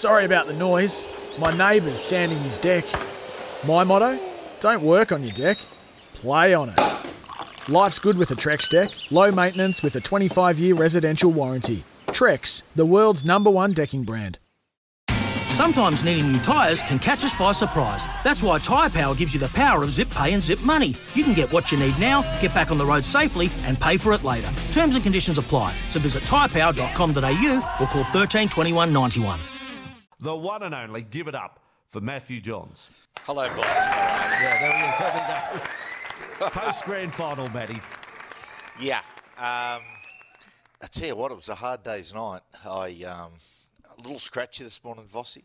Sorry about the noise. My neighbour's sanding his deck. My motto? Don't work on your deck, play on it. Life's good with a Trex deck. Low maintenance with a 25 year residential warranty. Trex, the world's number one decking brand. Sometimes needing new tyres can catch us by surprise. That's why Tyre Power gives you the power of zip pay and zip money. You can get what you need now, get back on the road safely, and pay for it later. Terms and conditions apply. So visit tyrepower.com.au or call 13 21 91. The one and only, give it up for Matthew Johns. Hello, Vossi. How are you? Yeah, there he is. Having that post grand final, Matty. Yeah. Um, I tell you what, it was a hard day's night. I um, a little scratchy this morning, Vossi.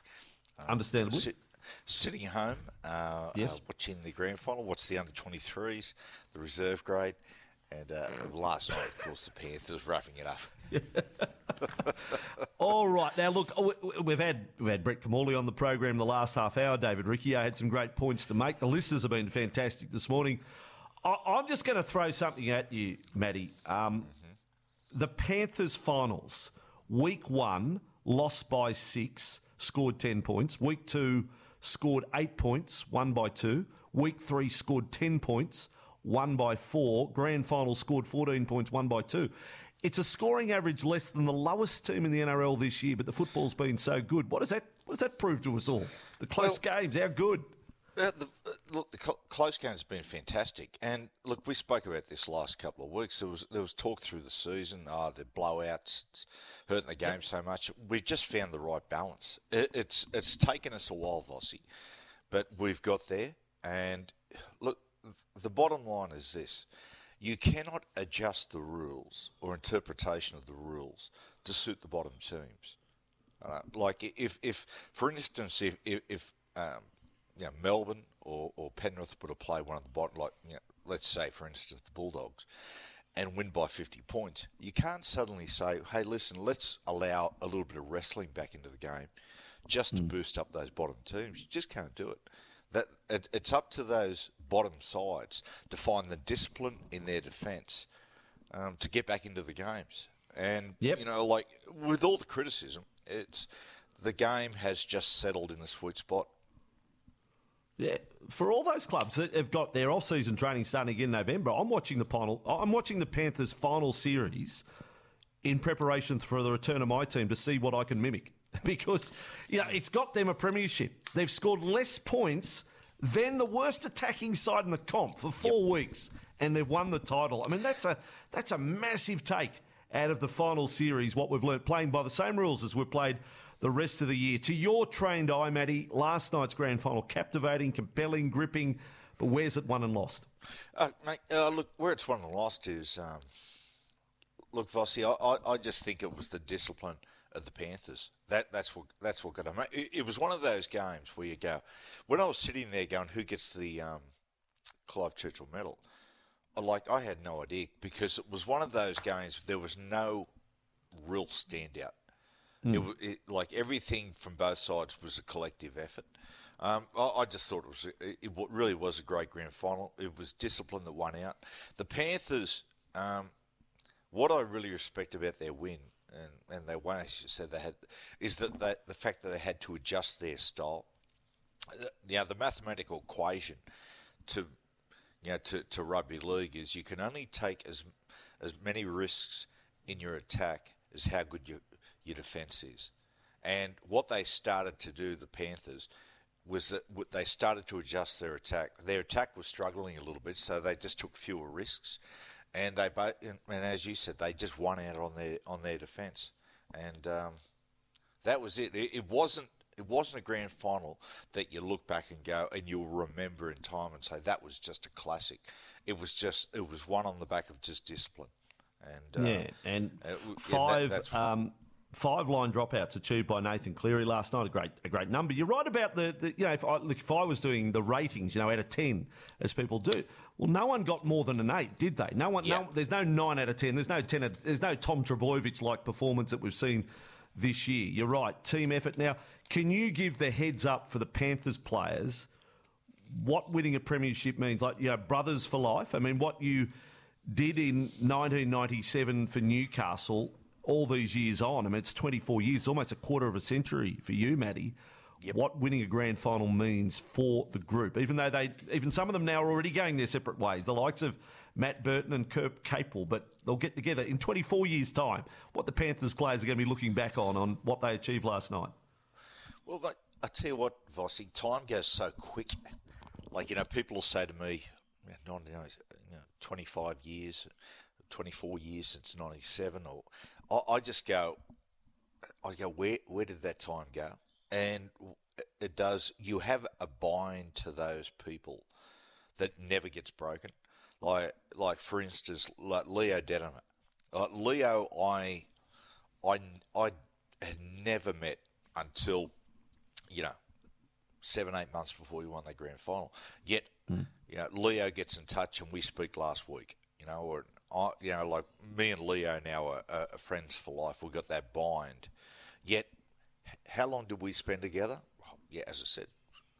Um, Understandable. sit- sitting home, uh, Yes. uh, watching the grand final, watch the under 23s, the reserve grade, and uh, last night, of course, the Panthers wrapping it up. All right, now look, we- we've had we've had Brett Kimmorley on the program the last half hour. David Ricciardo had some great points to make. The listeners have been fantastic this morning. I, I'm just going to throw something at you, Matty. Um, The Panthers finals, week one, lost by six, scored ten points. Week two, scored eight points, won by two. Week three, scored ten points, won by four. Grand final scored 14 points, won by two. It's a scoring average less than the lowest team in the NRL this year, but the football's been so good. What does that what does that prove to us all? The close games, how good. Uh, the, uh, look, the cl- close games have been fantastic, and look, we spoke about this last couple of weeks. There was there was talk through the season, oh, the blowouts hurting the game so much. We've just found the right balance. It, it's it's taken us a while, Vossi, but we've got there. And look, the bottom line is this: you cannot adjust the rules or interpretation of the rules to suit the bottom teams. Uh, like if, if, for instance, if if, um, you know, Melbourne or, or Penrith were to play one of the bottom, like you know, let's say, for instance, the Bulldogs, and win by 50 points, you can't suddenly say, hey, listen, let's allow a little bit of wrestling back into the game just to boost up those bottom teams. You just can't do it. That it, It's up to those bottom sides to find the discipline in their defence um, to get back into the games. And, Yep. you know, like with all the criticism, it's the game has just settled in the sweet spot. Yeah, for all those clubs that have got their off-season training starting again in November, I'm watching the final. I'm watching the Panthers' final series in preparation for the return of my team to see what I can mimic because you know it's got them a premiership. They've scored less points than the worst attacking side in the comp for four weeks, and they've won the title. I mean that's a that's a massive take out of the final series. What we've learnt playing by the same rules as we've played the rest of the year. To your trained eye, Matty, last night's grand final captivating, compelling, gripping, but where's it won and lost? Uh, mate, uh, look, where it's won and lost is, um, look, Vossi, I, I, I just think it was the discipline of the Panthers. That that's what that's what got them. It, it was one of those games where you go. When I was sitting there going, who gets the um, Clive Churchill Medal? I- Like I had no idea because it was one of those games. There was no real standout. It, wa- it, like everything from both sides was a collective effort. Um, I, I just thought it was it, it really was a great grand final. It was discipline that won out. The Panthers, um, what I really respect about their win, and, and they won, as said, they had, is that the fact that they had to adjust their style. Now, the mathematical equation to you know, to, to rugby league is you can only take as as many risks in your attack as how good your your defence is. And what they started to do, the Panthers, was that they started to adjust their attack. Their attack was struggling a little bit, so they just took fewer risks. And they both, and as you said, they just won out on their on their defence, and um, that was it. it. It wasn't it wasn't a grand final that you look back and go and you'll remember in time and say that was just a classic. It was just it was one on the back of just discipline. And uh, Yeah, and uh, that- five that's- um, five line dropouts achieved by Nathan Cleary last night. A great a great number. You're right about the, the you know if I look if I was doing the ratings, you know, out of ten as people do. Well, no one got more than an eight, did they? No one. Yeah. No, there's no nine out of ten. There's no ten. Out, there's no Tom Trbojevic like performance that we've seen this year. You're right. Team effort. Now, can you give the heads up for the Panthers players? what winning a premiership means. Like, you know, brothers for life. I mean, what you did in 1997 for Newcastle, all these years on. I mean, it's 24 years, almost a quarter of a century for you, Matty. What winning a grand final means for the group, even though they, even some of them now are already going their separate ways. The likes of Matt Burton and Kurt Capewell, but they'll get together in 24 years' time. What the Panthers players are going to be looking back on on what they achieved last night. Well, mate, I tell you what, Vossi, time goes so quick. Like you know, people will say to me, "Non, you know, 25 years, 24 years since 97," or I, I just go, I go, where where did that time go? And it does. You have a bind to those people that never gets broken. Like, like for instance, like Leo Dynevor. Like Leo, I, I, I had never met until, you know, seven, eight months before we won that grand final. Yet, mm. you know, Leo gets in touch and we speak last week. You know, or I, you know, like me and Leo now are, are friends for life. We've got that bind. Yet how long did we spend together? Yeah, as I said,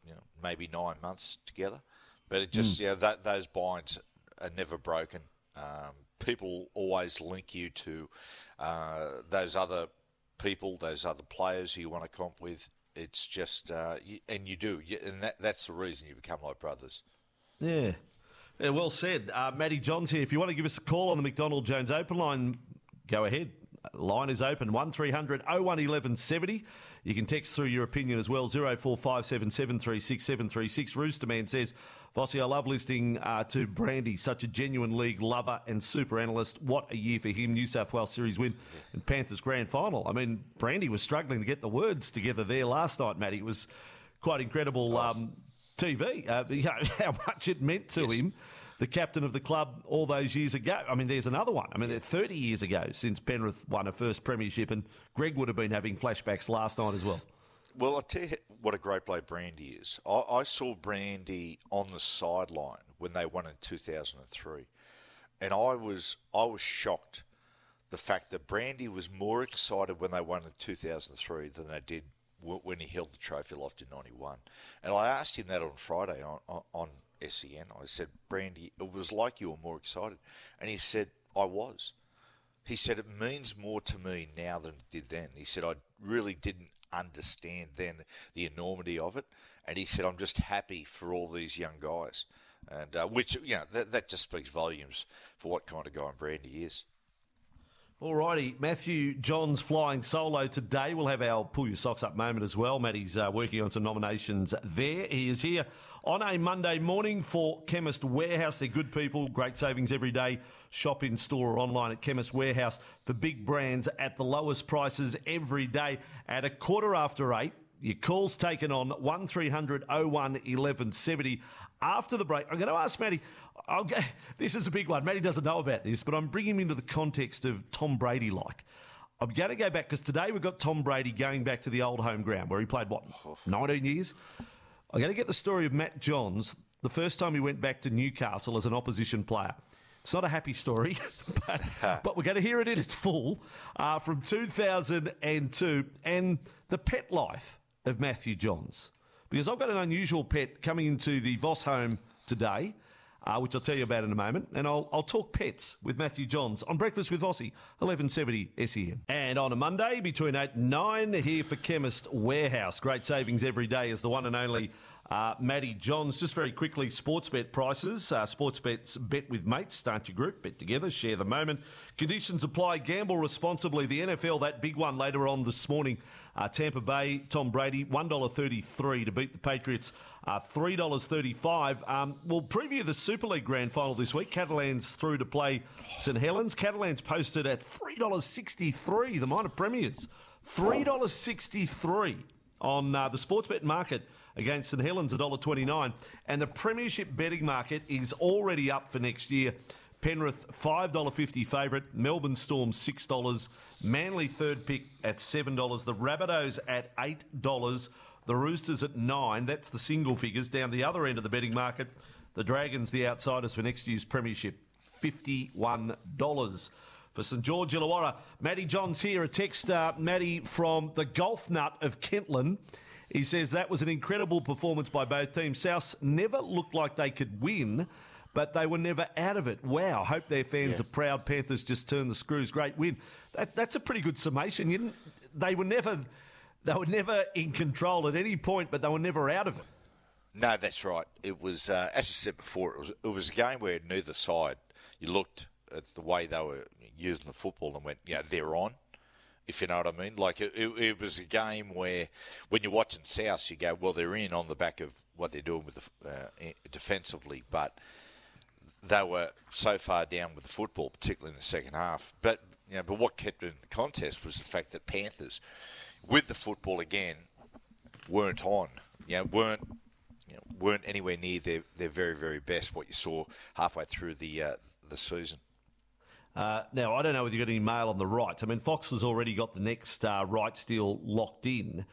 you know, maybe nine months together. But it just, mm. yeah, that, those binds are never broken. Um, people always link you to uh, those other people, those other players who you want to comp with. It's just, uh, you, and you do, you, and that, that's the reason you become like brothers. Yeah. Yeah, well said. Uh, Matty Johns here. If you want to give us a call on the McDonald Jones open line, go ahead. Line is open 1300 01 1170. You can text through your opinion as well 0457 736 736. Roosterman says, Vossi, I love listening uh, to Brandy, such a genuine league lover and super analyst. What a year for him. New South Wales Series win and Panthers grand final. I mean, Brandy was struggling to get the words together there last night, Matty. It was quite incredible um, TV, uh, you know, how much it meant to yes. him the captain of the club all those years ago. I mean, there's another one. I mean, 30 years ago since Penrith won a first premiership, and Greg would have been having flashbacks last night as well. Well, I'll tell you what a great bloke Brandy is. I, I saw Brandy on the sideline when they won in 2003, and I was I was shocked the fact that Brandy was more excited when they won in 2003 than they did when he held the trophy loft in 91. And I asked him that on Friday on, on SEN. I said, Brandy, it was like you were more excited. And he said, I was. He said, it means more to me now than it did then. He said, I really didn't understand then the enormity of it. And he said, I'm just happy for all these young guys. And uh, which, you know, that, that just speaks volumes for what kind of guy Brandy is. Alrighty, Matthew Johns flying solo today. We'll have our pull your socks up moment as well. Matty's uh, working on some nominations there. He is here on a Monday morning for Chemist Warehouse. They're good people, great savings every day. Shop in store or online at Chemist Warehouse for big brands at the lowest prices every day. At a quarter after eight, your call's taken on 1300 01 1170. After the break, I'm going to ask Matty. Go, this is a big one. Matty doesn't know about this, but I'm bringing him into the context of Tom Brady like. I'm going to go back because today we've got Tom Brady going back to the old home ground where he played, what, 19 years? I'm going to get the story of Matt Johns, the first time he went back to Newcastle as an opposition player. It's not a happy story, but, but we're going to hear it in its full uh, from 2002 and the pet life of Matthew Johns. Because I've got an unusual pet coming into the Voss home today uh, which I'll tell you about in a moment. And I'll, I'll talk pets with Matthew Johns on Breakfast with Vossi, 1170 SEN. And on a Monday between 8 and 9, here for Chemist Warehouse. Great savings every day is the one and only uh, Matty Johns, just very quickly, sports bet prices. Uh, sports bets, bet with mates, start your group, bet together, share the moment. Conditions apply, gamble responsibly. The NFL, that big one later on this morning. Uh, Tampa Bay, Tom Brady, $1.33 to beat the Patriots, uh, $3.35. Um, we'll preview the Super League Grand Final this week. Catalans through to play St Helens. Catalans posted at $3.63, the minor premiers. $3.63 on uh, the sports bet market against St Helens $1.29. And the Premiership betting market is already up for next year. Penrith $5.50 favourite, Melbourne Storm $6, Manly third pick at $7, the Rabbitohs at $8, the Roosters at 9 that's the single figures. Down the other end of the betting market, the Dragons, the outsiders for next year's Premiership, $51 for St George Illawarra. Matty Johns here, a text, uh, Matty from the Golf Nut of Kentland. He says that was an incredible performance by both teams. South never looked like they could win, but they were never out of it. Wow, hope their fans Yeah. are proud. Panthers just turned the screws. Great win. That, that's a pretty good summation. You didn't, they were never, they were never in control at any point, but they were never out of it. No, that's right. It was, uh, as I said before, it was it was a game where neither side you looked at the way they were using the football and went, you know, they're on. If you know what I mean, like it, it, it was a game where when you're watching South, you go, well, they're in on the back of what they're doing with the uh, defensively, but they were so far down with the football, particularly in the second half. But you know, but what kept it in the contest was the fact that Panthers, with the football again, weren't on. You know, weren't you know, weren't anywhere near their, their very very best. What you saw halfway through the uh, the season. Uh, now, I don't know whether you've got any mail on the rights. I mean, Fox has already got the next uh, rights deal locked in.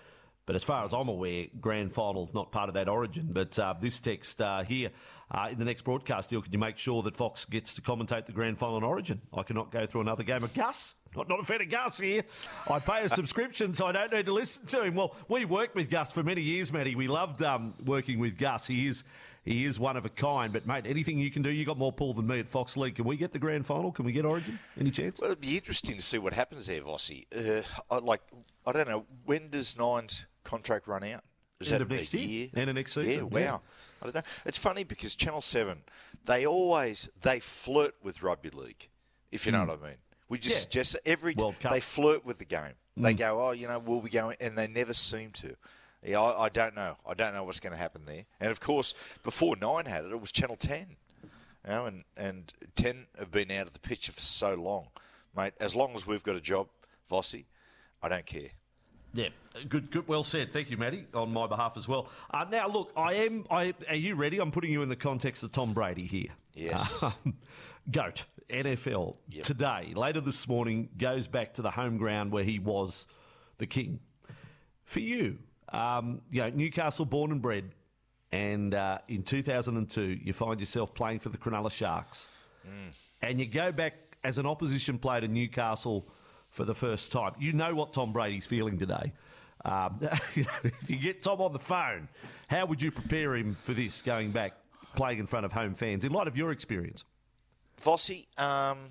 But as far as I'm aware, grand final's not part of that origin. But uh, this text uh, here, uh, in the next broadcast deal, can you make sure that Fox gets to commentate the grand final in origin? I cannot go through another game of Gus. Not, not a fan of Gus here. I pay a subscription, so I don't need to listen to him. Well, we worked with Gus for many years, Matty. We loved um, working with Gus. He is he is one of a kind. But mate, anything you can do, you got more pull than me at Fox League. Can we get the grand final? Can we get Origin? Any chance? Well, it'd be interesting to see what happens there, Vossi. Uh, I, like, I don't know, when does Nine's contract run out? Is End that of next a year. End of next season, Yeah, wow. yeah. I don't know. It's funny because Channel Seven, they always they flirt with rugby league, if you know what I mean. We just Hmm. Yeah. suggest every they flirt with the game. They go, oh, you know, we'll we go? And they never seem to. Yeah, I, I don't know. I don't know what's going to happen there. And of course, before Nine had it, it was Channel Ten. You know, and and Ten have been out of the picture for so long, mate. As long as we've got a job, Vossi, I don't care. Yeah, good, good, well said. Thank you, Matty, on my behalf as well. Uh, now, look, I am. I are you ready? I'm putting you in the context of Tom Brady here. Yes. Um, Goat NFL today, later this morning, goes back to the home ground where he was the king. For you, um, you know, Newcastle born and bred, and uh, in 2002, you find yourself playing for the Cronulla Sharks, and you go back as an opposition player to Newcastle for the first time. You know what Tom Brady's feeling today. Um, you know, if you get Tom on the phone, how would you prepare him for this going back, playing in front of home fans, in light of your experience? Vossi, um,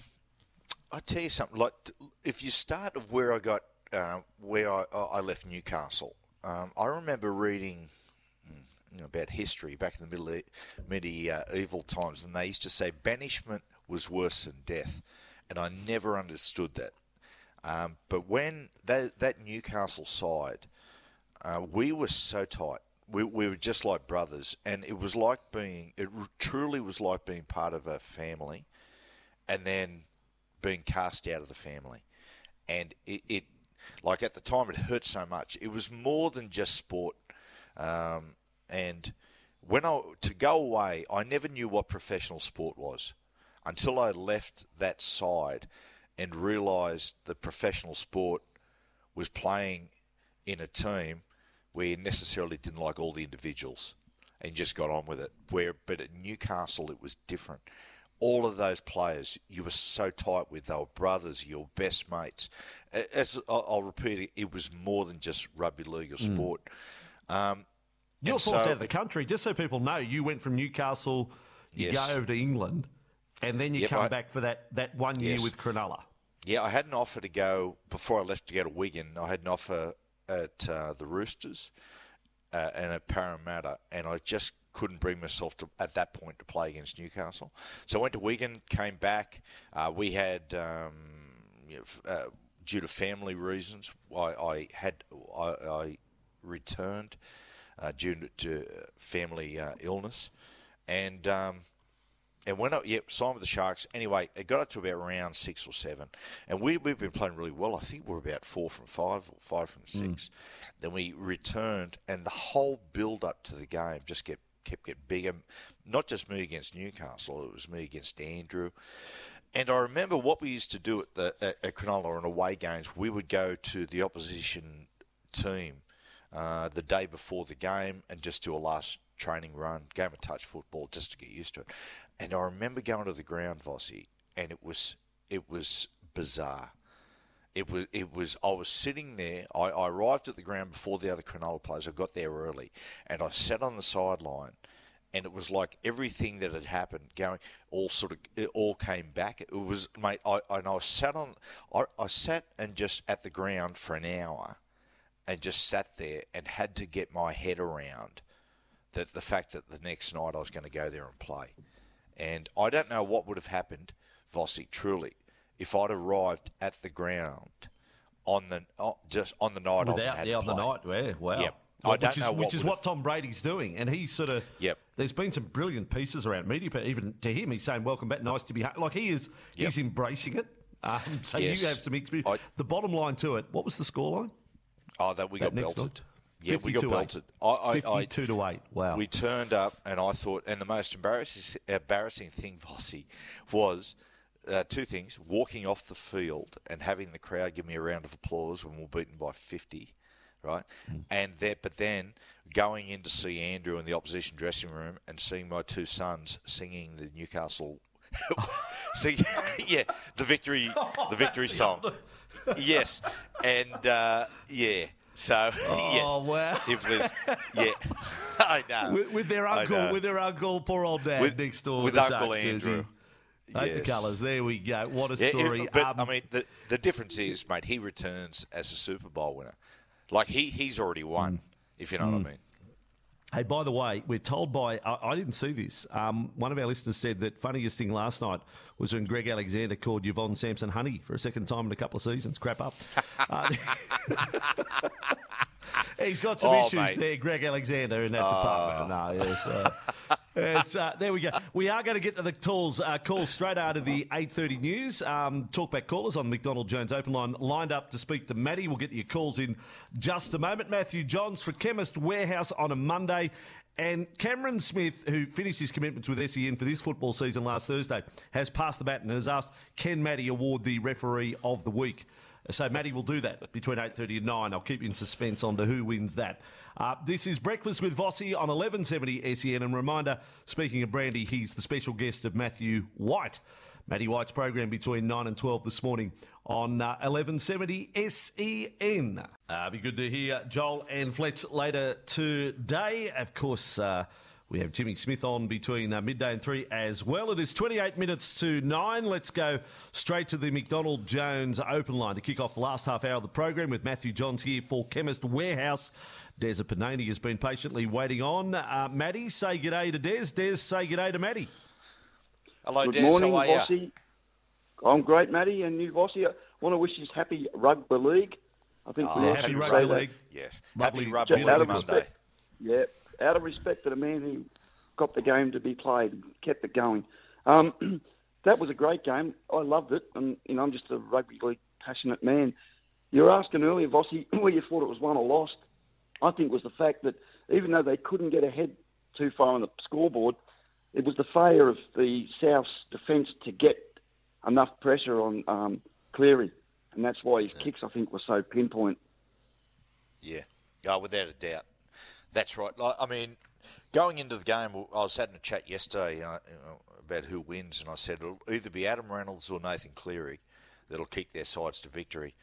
I tell you something. Like, if you start of where I got, uh, where I, I left Newcastle, um, I remember reading mm, you know, about history back in the middle medieval times, and they used to say banishment was worse than death, and I never understood that. Um, but when that, that Newcastle side, uh, we were so tight. We, we were just like brothers, and it was like being. It truly was like being part of a family, and then being cast out of the family. And it, it like at the time, it hurt so much. It was more than just sport. Um, and when I to go away, I never knew what professional sport was until I left that side and realised that professional sport was playing in a team where you necessarily didn't like all the individuals and just got on with it. Where, but at Newcastle, it was different. All of those players you were so tight with, they were brothers, your best mates. As I'll repeat it, it was more than just rugby league or sport. Um, You're forced so- out of the country, just so people know. You went from Newcastle, you Yes. go over to England, and then you Yep, come I- back for that, that one year Yes. with Cronulla. Yeah, I had an offer to go before I left to go to Wigan. I had an offer at uh, the Roosters uh, and at Parramatta, and I just couldn't bring myself to at that point to play against Newcastle. So I went to Wigan, came back. Uh, we had um, uh, due to family reasons, I, I had I, I returned uh, due to, family uh, illness, and. Um, and went up, yep, signed with the Sharks. Anyway, it got up to about round six or seven. And we, we've been playing really well. I think we're about four from five or five from six. Then we returned, and the whole build up to the game just kept, kept getting bigger. Not just me against Newcastle, it was me against Andrew. And I remember what we used to do at, the, at, at Cronulla on away games. We would go to the opposition team uh, the day before the game and just do a last training run, game of touch football, just to get used to it. And I remember going to the ground, Vossi, and it was it was bizarre. It was it was I was sitting there. I, I arrived at the ground before the other Cronulla players. I got there early, and I sat on the sideline, and it was like everything that had happened going all sort of it all came back. It was mate. I and I sat on. I, I sat and just at the ground for an hour, and just sat there and had to get my head around that the fact that the next night I was going to go there and play, and I don't know what would have happened, Vossi, truly, if I'd arrived at the ground on the oh, just on the night Without, yeah, on the play. night, yeah, wow. Yep. Well, I don't which is, know which what is what Tom Brady's doing, and he's sort of. Yep. There's been some brilliant pieces around media, but even to him, he's saying, "Welcome back, nice to be." Ha-. Like he is, Yep. he's embracing it. Um, so Yes. you have some experience. I- the bottom line to it, what was the scoreline? Oh, that we That got belted. Yeah, we got 52-8. belted. I, I, I, Fifty-two to eight. Wow. We turned up, and I thought, and the most embarrassing, embarrassing thing, Vossi, was uh, two things: walking off the field and having the crowd give me a round of applause when we're beaten by fifty, right? And that, but then going in to see Andrew in the opposition dressing room and seeing my two sons singing the Newcastle. See, yeah, the victory, the victory song. Yes, and uh, yeah. So yes, Oh, wow. it was yeah. I know with, with their uncle, with their uncle, poor old dad With- next door with Uncle Andrew. Hate the Yes. colours. There we go. What a Yeah, yeah, story. but Um, I mean, the the difference is, mate, he returns as a Super Bowl winner. Like he he's already won, Mm. if you know what I mean. Hey, by the way, we're told by, I, I didn't see this. Um, one of our listeners said that funniest thing last night was when Greg Alexander called Yvonne Sampson honey for a second time in a couple of seasons. Crap up. Uh, he's got some Oh, issues mate. there, Greg Alexander, in that department. No, yes, uh, uh, there we go. We are going to get to the calls, uh, calls straight out of the 8.30 news. Um, talkback callers on McDonald Jones open line lined up to speak to Matty. We'll get your calls in just a moment. Matthew Johns for Chemist Warehouse on a Monday. And Cameron Smith, who finished his commitments with SEN for this football season last Thursday, has passed the baton and has asked, can Matty award the referee of the week? So Matty will do that between 8.30 and 9. I'll keep you in suspense on to who wins that. Uh, this is Breakfast with Vossi on 1170 SEN. And reminder, speaking of Brandy, he's the special guest of Matthew White. Matty White's program between 9 and 12 this morning on uh, 1170 SEN. Uh, be good to hear Joel and Fletch later today. Of course, uh, we have Jimmy Smith on between uh, midday and three as well. It is 28 minutes to nine. Let's go straight to the McDonald Jones open line to kick off the last half hour of the program with Matthew Johns here for Chemist Warehouse. Des Panani has been patiently waiting on. Uh, Matty, say g'day to Des. Des, say g'day to Matty. Hello, Good Des. morning, how are you? I'm great, Matty, and you, Vossi. I want to wish you happy rugby league. I think we all happy rugby league. Yes, Lovely. rugby league Monday. respect, yeah, out of respect for the man who got the game to be played, and kept it going. Um, that was a great game. I loved it, and you know I'm just a rugby league passionate man. You were asking earlier, Vossi, where you thought it was won or lost. I think was the fact that even though they couldn't get ahead too far on the scoreboard, it was the failure of the South's defence to get enough pressure on um, Cleary, and that's why his kicks I think were so pinpoint. Yeah, oh, without a doubt. That's right. I mean, going into the game, I was having a chat yesterday uh, about who wins, and I said it'll either be Adam Reynolds or Nathan Cleary that'll kick their sides to victory.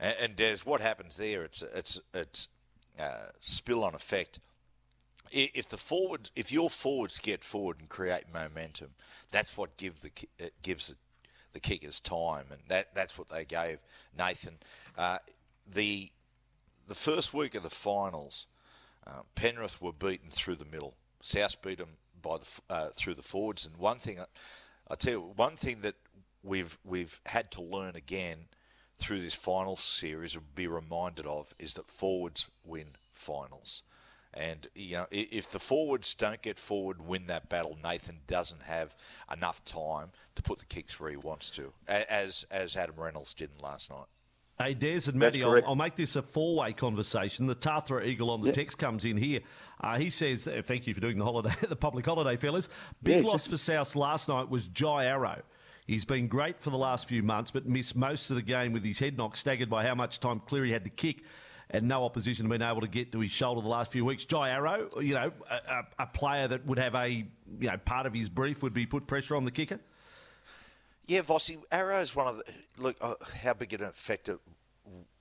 And, Des, what happens there? It's it's it's uh, spill on effect. If the forward, if your forwards get forward and create momentum, that's what give the it gives the, the kickers time, and that that's what they gave Nathan. Uh, the the first week of the finals, uh, Penrith were beaten through the middle. South beat them by the uh, through the forwards. And one thing, I, I tell you, one thing that we've we've had to learn again through this final series, or be reminded of, is that forwards win finals. And you know, if the forwards don't get forward, win that battle, Nathan doesn't have enough time to put the kicks where he wants to, as as Adam Reynolds didn't last night. Hey, Des and Matty, I'll. I'll make this a four-way conversation. The Tathra Eagle on the text comes in here. Uh, he says, "Thank you for doing the holiday, the public holiday, fellas. Big Yeah. loss for South last night was Jai Arrow. He's been great for the last few months, but missed most of the game with his head knocked, staggered by how much time Cleary had to kick." And no opposition have been able to get to his shoulder the last few weeks. Jai Arrow, you know, a, a, a player that would have a, you know, part of his brief would be put pressure on the kicker. Yeah, Vossi, Arrow is one of the. Look, uh, how big an effect it,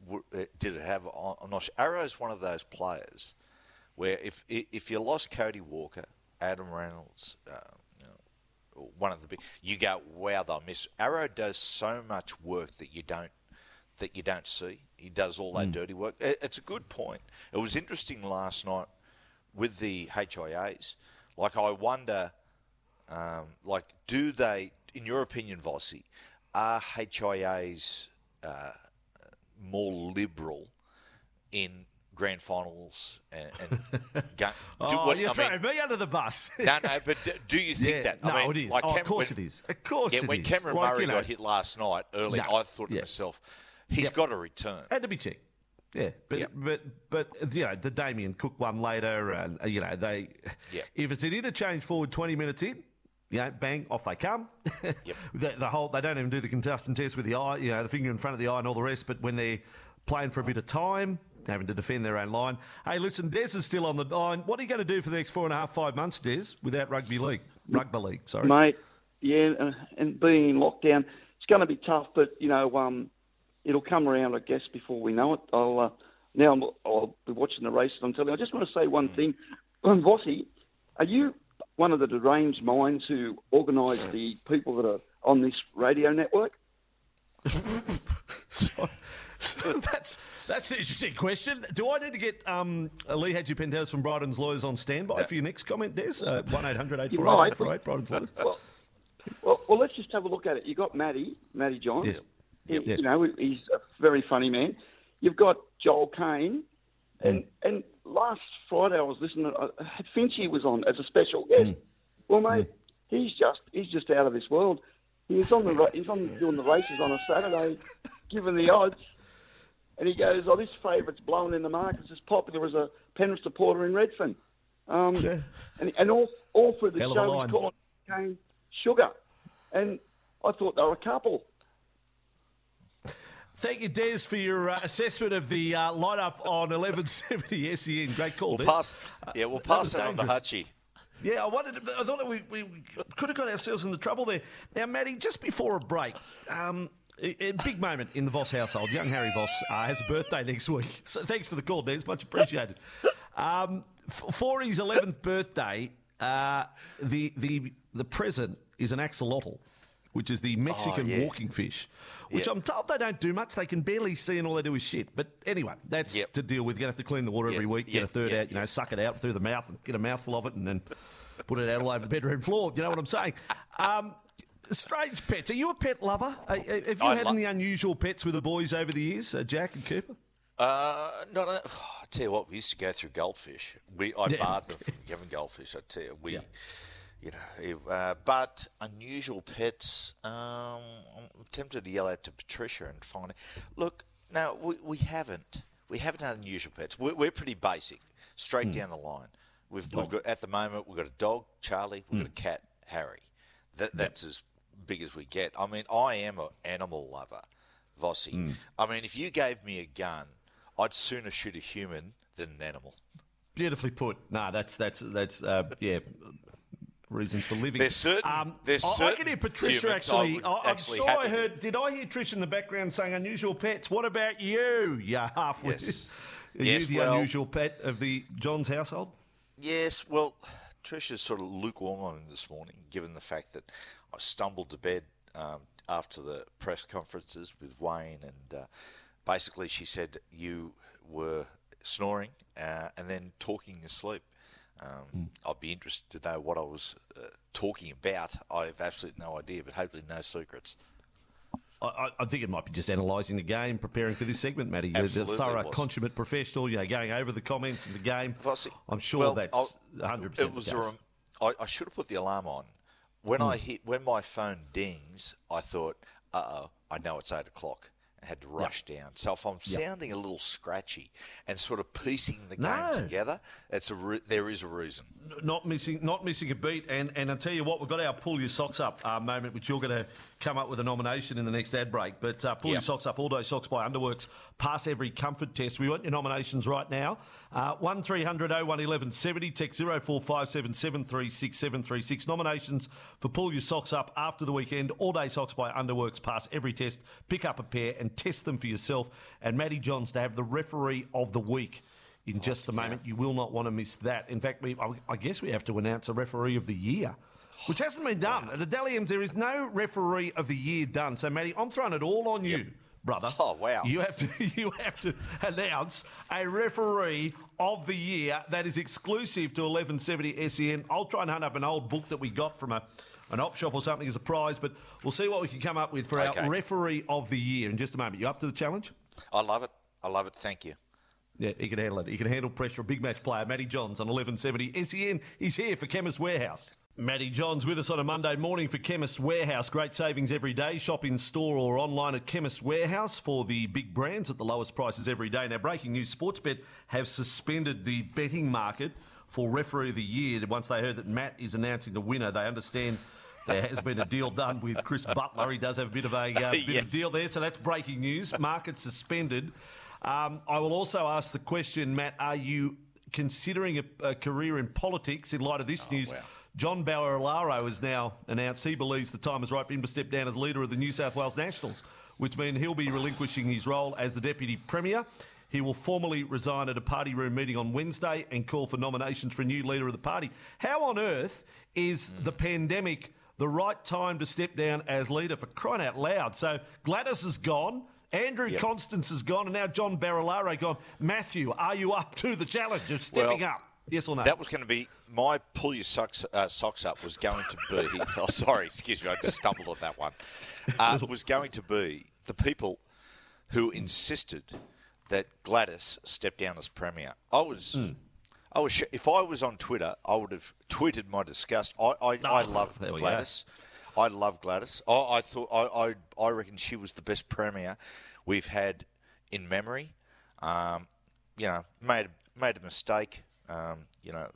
w- did it have? on- I'm not sure. One of those players where if if you lost Cody Walker Adam Reynolds, uh, you know, one of the big. You go, wow, they'll miss. Arrow does so much work that you don't that you don't see. He does all that dirty work. It- It's a good point. It was interesting last night with the HIAs. Like, I wonder, um, like, do they, in your opinion, Vossi, are HIAs uh, more liberal in grand finals and, and ga- do, oh, what- you're I throwing mean, me under the bus. no, no, but d- do you think Yeah, that? no, I mean, it is. Like Oh, of course when- it is. Of course yeah, it when is. Cameron Like, Murray you know- got hit last night early, No, I thought to myself, he's Yep. got to return. Had to be checked. Yeah, but Yep. but but you know the Damien Cook one later, and you know they. Yep. If it's an interchange forward twenty minutes in, you know, bang off they come. Yep. the, the whole they don't even do the concussion test with the eye, you know, the finger in front of the eye and all the rest. But when they're playing for a bit of time, having to defend their own line. Hey, listen, Des is still on the line. What are you going to do for the next four and a half, five months, Des, without rugby league, rugby league? Sorry, mate. Yeah, and, and being in lockdown, it's going to be tough. But you know, um, it'll come around, I guess, before we know it. I'll uh, now I'm, I'll be watching the races telling you, I just want to say one thing, um, Vossi, are you one of the deranged minds who organise the people that are on this radio network? that's that's an interesting question. Do I need to get um, Lee Hagipantelis from Brydens Lawyers on standby for your next comment, Des? Uh, One 800 You might. 848 Brydens Lawyers. Well, well, well, let's just have a look at it. You got Matty, Matty Johns. Yes. He- Yep. Yes. You know, he's a very funny man. You've got Joel Caine, and and last Friday I was listening. Uh, Finchy was on as a special guest. Well, mate, he's just he's just out of this world. He's on the he's on doing the races on a Saturday, given the odds, and he goes, "Oh, this favourite's blowing in the market. It's as popular as a Penrith supporter in Redfern." Um, Yeah. and, and all all through the Hell show he's calling sugar, and I thought they were a couple. Thank you, Des, for your uh, assessment of the uh, lineup on 1170 SEN. Great call, We'll Des. pass, yeah, we'll pass was it on to. Hutchie. Yeah, I wanted. To, I thought that we, we could have got ourselves into trouble there. Now, Matty, just before a break, um, a, a big moment in the Voss household. Young Harry Voss uh, has a birthday next week, so thanks for the call, Des. Much appreciated. Um, f- for his eleventh birthday, uh, the the the present is an axolotl, which is the Mexican Oh, yeah. walking fish, which Yeah. I'm told they don't do much. They can barely see, and all they do is shit. But anyway, that's Yep. to deal with. You're gonna have to clean the water every Yep, week, get a third yep, out, you know, suck it out through the mouth and get a mouthful of it and then put it out all over the bedroom floor. Do you know what I'm saying? Um, strange pets. Are you a pet lover? Uh, Have you I had lo- any unusual pets with the boys over the years, uh, Jack and Cooper? Uh, no, no. I tell you what, we used to go through goldfish. We I Yeah. barred them from having goldfish. I tell you, we, Yeah. You know, uh, but unusual pets. Um, I'm tempted to yell out to Patricia and find. It. Look, no, we, we haven't. We haven't had unusual pets. We're, we're pretty basic, straight down the line. We've, we've got at the moment we've got a dog, Charlie. We've got a cat, Harry. That, that's as big as we get. I mean, I am an animal lover, Vossi. I mean, if you gave me a gun, I'd sooner shoot a human than an animal. Beautifully put. No, that's that's that's uh, yeah. Reasons for living. There's certain- Um, there's I, I can hear Patricia actually. I, I'm actually sure I heard. Did I hear Trish in the background saying unusual pets? What about you? Yeah, halfway. Yes. Are Yes, you the well- unusual pet of the Johns household? Yes, well, Trish is sort of lukewarm on me this morning, given the fact that I stumbled to bed um, after the press conferences with Wayne, and uh, basically she said you were snoring uh, and then talking asleep. Um, I'd be interested to know what I was uh, talking about. I have absolutely no idea, but hopefully no secrets. I, I- think it might be just analysing the game, preparing for this segment, Matty. You're Absolutely a thorough, consummate professional. You know, going over the comments and the game. I'm sure well, that's I'll- 100. percent It was rem- I, I should have put the alarm on. When Hmm. I hit, when my phone dings, I thought, "Uh oh, I know it's eight o'clock." Had to rush down. So if I'm sounding a little scratchy and sort of piecing the game No. together, it's a re- there is a reason. not missing, not missing a beat. And and I tell you what, we've got our pull your socks up uh, moment, which you're going to come up with a nomination in the next ad break. But uh, pull your socks up, all day socks by Underworks, pass every comfort test. We want your nominations right now. Uh, one 1170 text zero four five seven seven three six seven three six. Nominations for pull your socks up after the weekend. All day socks by Underworks, pass every test, pick up a pair and test them for yourself. And Matty Johns to have the referee of the week in just a moment. You will not want to miss that. In fact, we, I guess we have to announce a referee of the year. Which hasn't been done. At the Dally M's, there is no referee of the year done. So, Matty, I'm throwing it all on you, brother. Oh, wow. You have to you have to announce a referee of the year that is exclusive to 1170 SEN. I'll try and hunt up an old book that we got from a an op shop or something as a prize, but we'll see what we can come up with for Okay. our referee of the year in just a moment. You up to the challenge? I love it. I love it. Thank you. Yeah, he can handle it. He can handle pressure. A big match player, Matty Johns on 1170 SEN. He's here for Chemist Warehouse. Matty Johns with us on a Monday morning for Chemist Warehouse. Great savings every day. Shop in store or online at Chemist Warehouse for the big brands at the lowest prices every day. Now, breaking news Sportsbet have suspended the betting market for referee of the year once they heard that Matt is announcing the winner. They understand there has been a deal done with Chris Butler. He does have a bit of a uh, bit of Yes. deal there, so that's breaking news. Market suspended. Um, I will also ask the question, Matt: Are you considering a, a career in politics in light of this news? wow. John Barilaro has now announced he believes the time is right for him to step down as leader of the New South Wales Nationals, which means he'll be relinquishing his role as the deputy premier. He will formally resign at a party room meeting on Wednesday and call for nominations for a new leader of the party. How on earth is the pandemic the right time to step down as leader for crying out loud? So Gladys is gone. Andrew Yep. Constance is gone, and now John Barilaro gone. Matthew, are you up to the challenge of stepping Well, up? Yes or no? That was going to be my pull your socks, uh, socks up was going to be. oh, sorry, excuse me, I just stumbled on that one. Uh, was going to be the people who insisted that Gladys step down as premier. I was. Hmm. I was. If I was on Twitter, I would have tweeted my disgust. I, I, I love Oh, there we go. Gladys. I love Gladys. I, I thought. I, I. I reckon she was the best premier we've had in memory. Um, you know, made made a mistake. Um, you know,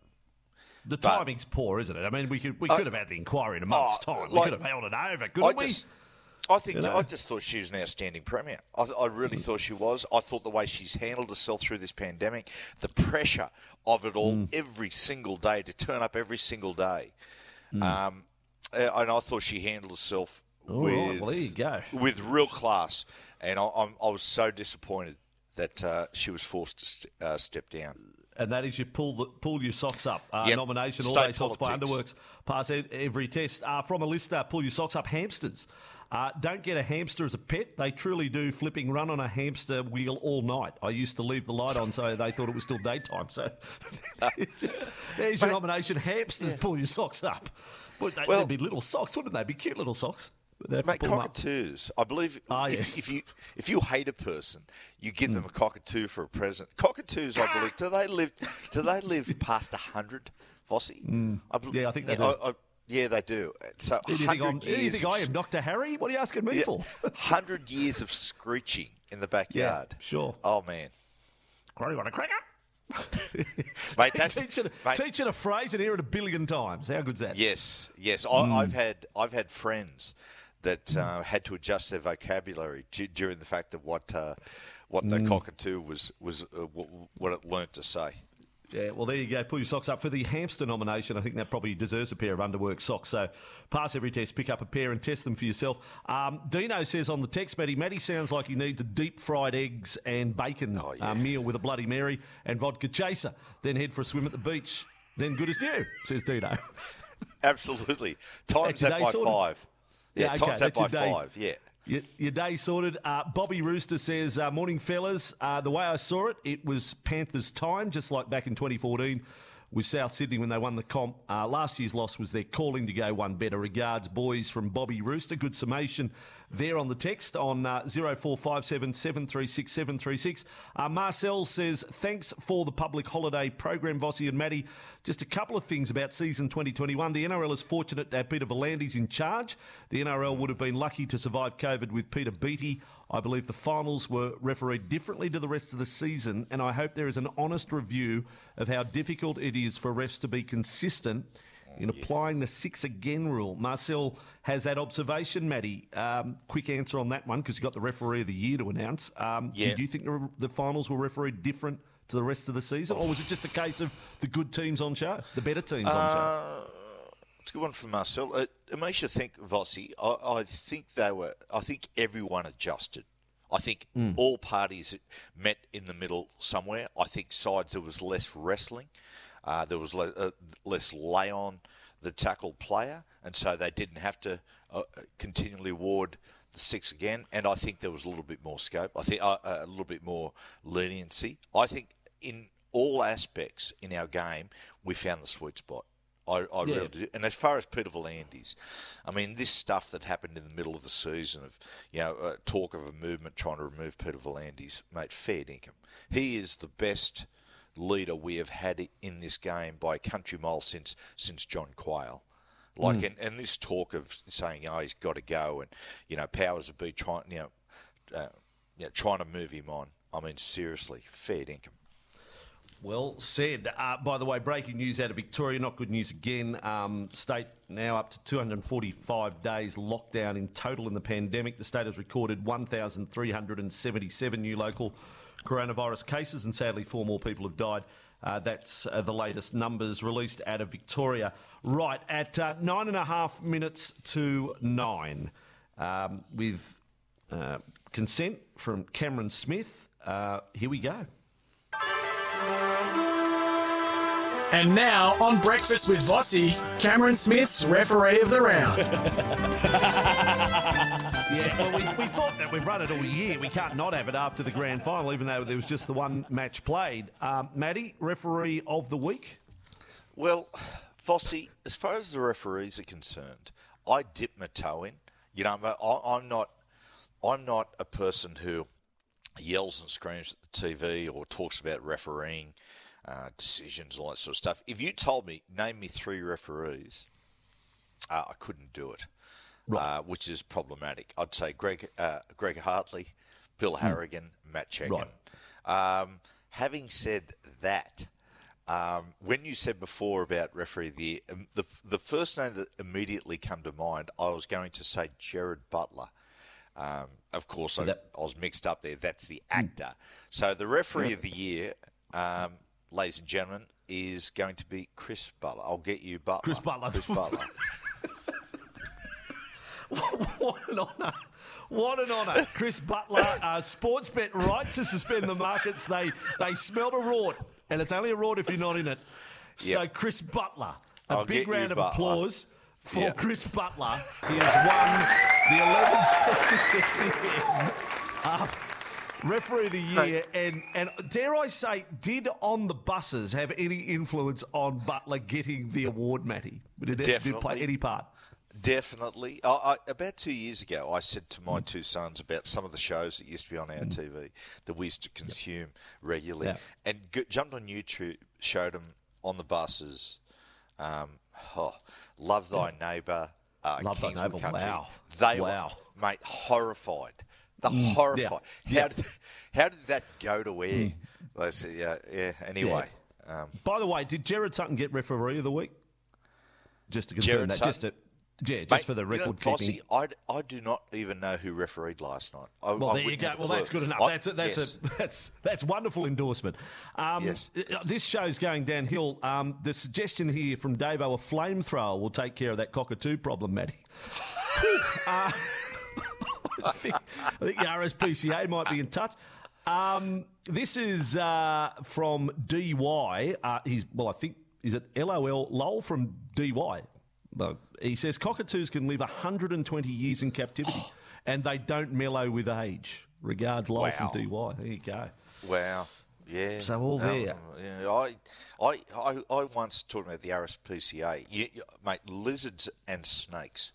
The But- timing's poor, isn't it? I mean, we could we I- could have had the inquiry in a month's Oh, time. we like- could have held it over, I couldn't we? just, I think, You know? I just thought she was an outstanding premier. I, I really thought she was. I thought the way she's handled herself through this pandemic, the pressure of it all, Mm. every single day to turn up every single day, Mm. um, and I thought she handled herself All with well, there you go. with real class. And I, I'm, I was so disappointed that uh, she was forced to st- uh, step down. And that is you pull the, pull your socks up. Uh, Yep. Nomination, all State day socks by. Underworks. Pass every test. Uh, from a listener, pull your socks up. Hamsters. Uh, don't get a hamster as a pet. They truly do flipping run on a hamster wheel all night. I used to leave the light on so they thought it was still daytime. So there's your Mate- nomination. Hamsters, pull your socks up. Well, they, Well- would be little socks, wouldn't they? Be cute little socks. Mate, pull 'em up. cockatoos. I believe Ah, if, yes. if you if you hate a person, you give them a cockatoo for a present. Cockatoos, I believe, do they live? Do they live past hundred, Vossi? I bel- Yeah, I think they do. I, I, yeah, they do. So do you think, I'm, hundred do you think I am, Dr. Harry? What are you asking me for? Hundred years of screeching in the backyard. sure. Oh man, Cracker on a cracker. mate, that's teach, it, mate, teach it a phrase and hear it a billion times. How good's that? Yes, yes. I, Hmm. I've had I've had friends that uh, had to adjust their vocabulary d- during the fact of what uh, what the cockatoo was was uh, w- what it learnt to say. Yeah, well, there you go. Pull your socks up for the hamster nomination. I think that probably deserves a pair of underwork socks. So pass every test, pick up a pair, and test them for yourself. Um, Dino says on the text, Matty, Matty sounds like he needs a deep fried eggs and bacon Oh, yeah. uh, meal with a Bloody Mary and vodka chaser. Then head for a swim at the beach. Then good as new, says Dino. Absolutely. Times that by five. Yeah, Yeah, okay, times that by day. five. Yeah. Your, your day sorted. Uh, Bobby Rooster says, uh, Morning, fellas. Uh, the way I saw it, it was Panthers' time, just like back in 2014 with South Sydney when they won the comp. Uh, last year's loss was their calling to go one better. Regards, boys, from Bobby Rooster. Good summation there on the text on uh, 0457 736 736. Uh, Marcel says, Thanks for the public holiday program, Vossi and Matty. Just a couple of things about season 2021. The NRL is fortunate to have Peter V'landys in charge. The NRL would have been lucky to survive COVID with Peter Beattie. I believe the finals were refereed differently to the rest of the season, and I hope there is an honest review of how difficult it is for refs to be consistent in applying the six again rule. Marcel has that observation, Matty. Um, quick answer on that one because you've got the referee of the year to announce. Um, Yeah. Did you think the, the finals were refereed different to the rest of the season, or was it just a case of the good teams on show, the better teams on show? Uh, it's a good one from Marcel. It, it makes you think, Vossi. I, I think they were. I think everyone adjusted. I think all parties met in the middle somewhere. I think sides there was less wrestling, uh, there was le- uh, less lay on the tackle player, and so they didn't have to uh, continually ward the six again. And I think there was a little bit more scope. I think uh, a little bit more leniency. I think in all aspects in our game, we found the sweet spot. I, I Yeah. really do. And as far as Peter V'landys, I mean, this stuff that happened in the middle of the season of, you know, uh, talk of a movement trying to remove Peter V'landys, mate, fair dinkum. He is the best leader we have had in this game by a country mile since since John Quayle. Like, and, and this talk of saying, oh, he's got to go, and you know, powers of be trying, you know, uh, you know, trying to move him on. I mean, seriously, fair dinkum. Well said. Uh, by the way, breaking news out of Victoria, not good news again. Um, state now up to 245 days lockdown in total in the pandemic. The state has recorded 1,377 new local coronavirus cases, and sadly, four more people have died. Uh, that's uh, the latest numbers released out of Victoria. Right, at uh, nine and a half minutes to nine, um, with uh, consent from Cameron Smith, uh, here we go. And now on Breakfast with Vossi, Cameron Smith's referee of the round. Yeah, well, we, we thought that we've run it all year. We can't not have it after the grand final, even though there was just the one match played. Um, Matty, referee of the week. Well, Vossi, as far as the referees are concerned, I dip my toe in. You know, I, I'm not, I'm not a person who yells and screams at the TV or talks about refereeing uh, decisions, all that sort of stuff. If you told me, name me three referees, uh, I couldn't do it, uh, which is problematic. I'd say Greg, uh, Greg Hartley, Bill Harrigan, Matt Cecchin. Um, having said that, um, when you said before about referee of the year, um, the the first name that immediately come to mind, I was going to say Gerard Butler. Um, of course, I, that- I was mixed up there. That's the actor. So the referee of the year, um, ladies and gentlemen, is going to be Chris Butler. I'll get you Butler. Chris Butler. Chris Butler. what an honour. What an honour. Chris Butler, uh, Sportsbet right to suspend the markets. They they smelled a rort, and it's only a rort if you're not in it. So, Yep. Chris Butler, a I'll big round of Butler. applause for Yeah. Chris Butler. He has won the 11 uh, Referee of the year, and, and dare I say, did on the buses have any influence on Butler getting the award, Matty? Did it, did play any part? Definitely. I, I, about two years ago, I said to my two sons about some of the shows that used to be on our TV that we used to consume regularly, Yeah. and g- jumped on YouTube, showed them on the buses. Um, oh, Love Thy Neighbour, uh, Love Thy Neighbour, Country. wow. They Wow. were, mate, horrified. The horrified. How, Yeah. Did, how did that go to air? They said, yeah, yeah. Anyway, um, By the way, did Gerard Sutton get referee of the week? Just to confirm Jared that, just to, yeah, just Mate, for the you know, record Vossi. I, I do not even know who refereed last night. I, Well, I there you go. Well, that's good enough. I- that's a, that's yes. a that's that's wonderful endorsement. Um, Yes. uh, This show's going downhill. Um, the suggestion here from Davo, a flamethrower will take care of that cockatoo problem, Matty. uh, I, think, I think the RSPCA might be in touch. Um, this is uh, from DY. Uh, he's well, I think is it LOL Lowell from DY. Well, he says cockatoos can live 120 years in captivity, and they don't mellow with age. Regards, life Wow. from DY. There you go. Wow. Yeah. So all Um, there. yeah, I, I, I, I once talked about the RSPCA. You, you, mate, lizards and snakes.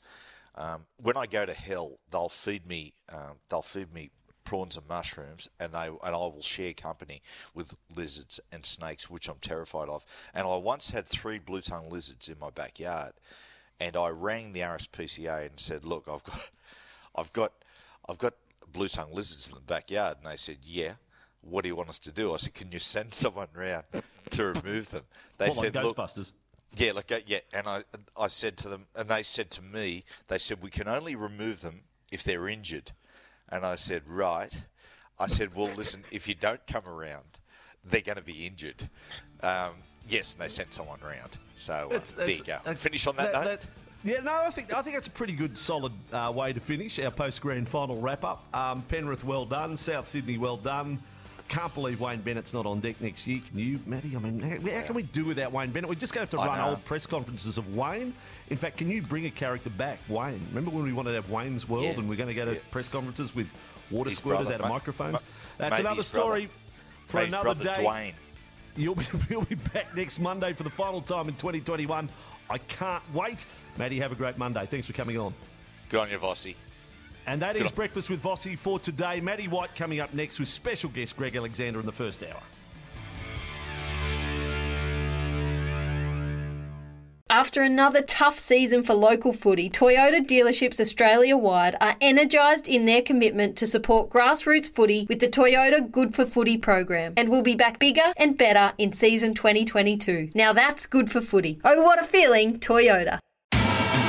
Um, when I go to hell, they'll feed me. Um, they'll feed me prawns and mushrooms, and they and I will share company with lizards and snakes, which I'm terrified of. And I once had three blue tongue lizards in my backyard, and I rang the RSPCA and said, "Look, I've got, I've got, I've got blue tongue lizards in the backyard," and they said, "Yeah." What do you want us to do? I said, "Can you send someone round to remove them?" They What, like said, "Look, Ghostbusters. yeah, like uh, yeah, and I I said to them, and they said to me, they said we can only remove them if they're injured, and I said right. I said, well, listen, if you don't come around, they're going to be injured. Um, yes, and they sent someone round. So uh, That's- there you go. that- Finish on that, note. Yeah, no, I think I think that's a pretty good, solid uh, way to finish our post grand final wrap up. Um, Penrith, well done. South Sydney, well done. Can't believe Wayne Bennett's not on deck next year. Can you, Matty? I mean, how, how can we do without Wayne Bennett? We're just going to have to I run know. old press conferences of Wayne. In fact, can you bring a character back, Wayne? Remember when we wanted to have Wayne's World Yeah. and we're going to go to Yeah. press conferences with water His squirters brother, out of mate. microphones? That's another his brother. story for his another day. Dwayne. You'll be, you'll be back next Monday for the final time in 2021. I can't wait. Matty, have a great Monday. Thanks for coming on. Good on you, Vossi. And that is Good on- Breakfast with Vossi for today. Maddie White coming up next with special guest Greg Alexander in the first hour. After another tough season for local footy, Toyota dealerships Australia wide are energised in their commitment to support grassroots footy with the Toyota Good for Footy program and will be back bigger and better in season 2022. Now that's good for footy. Oh, what a feeling, Toyota.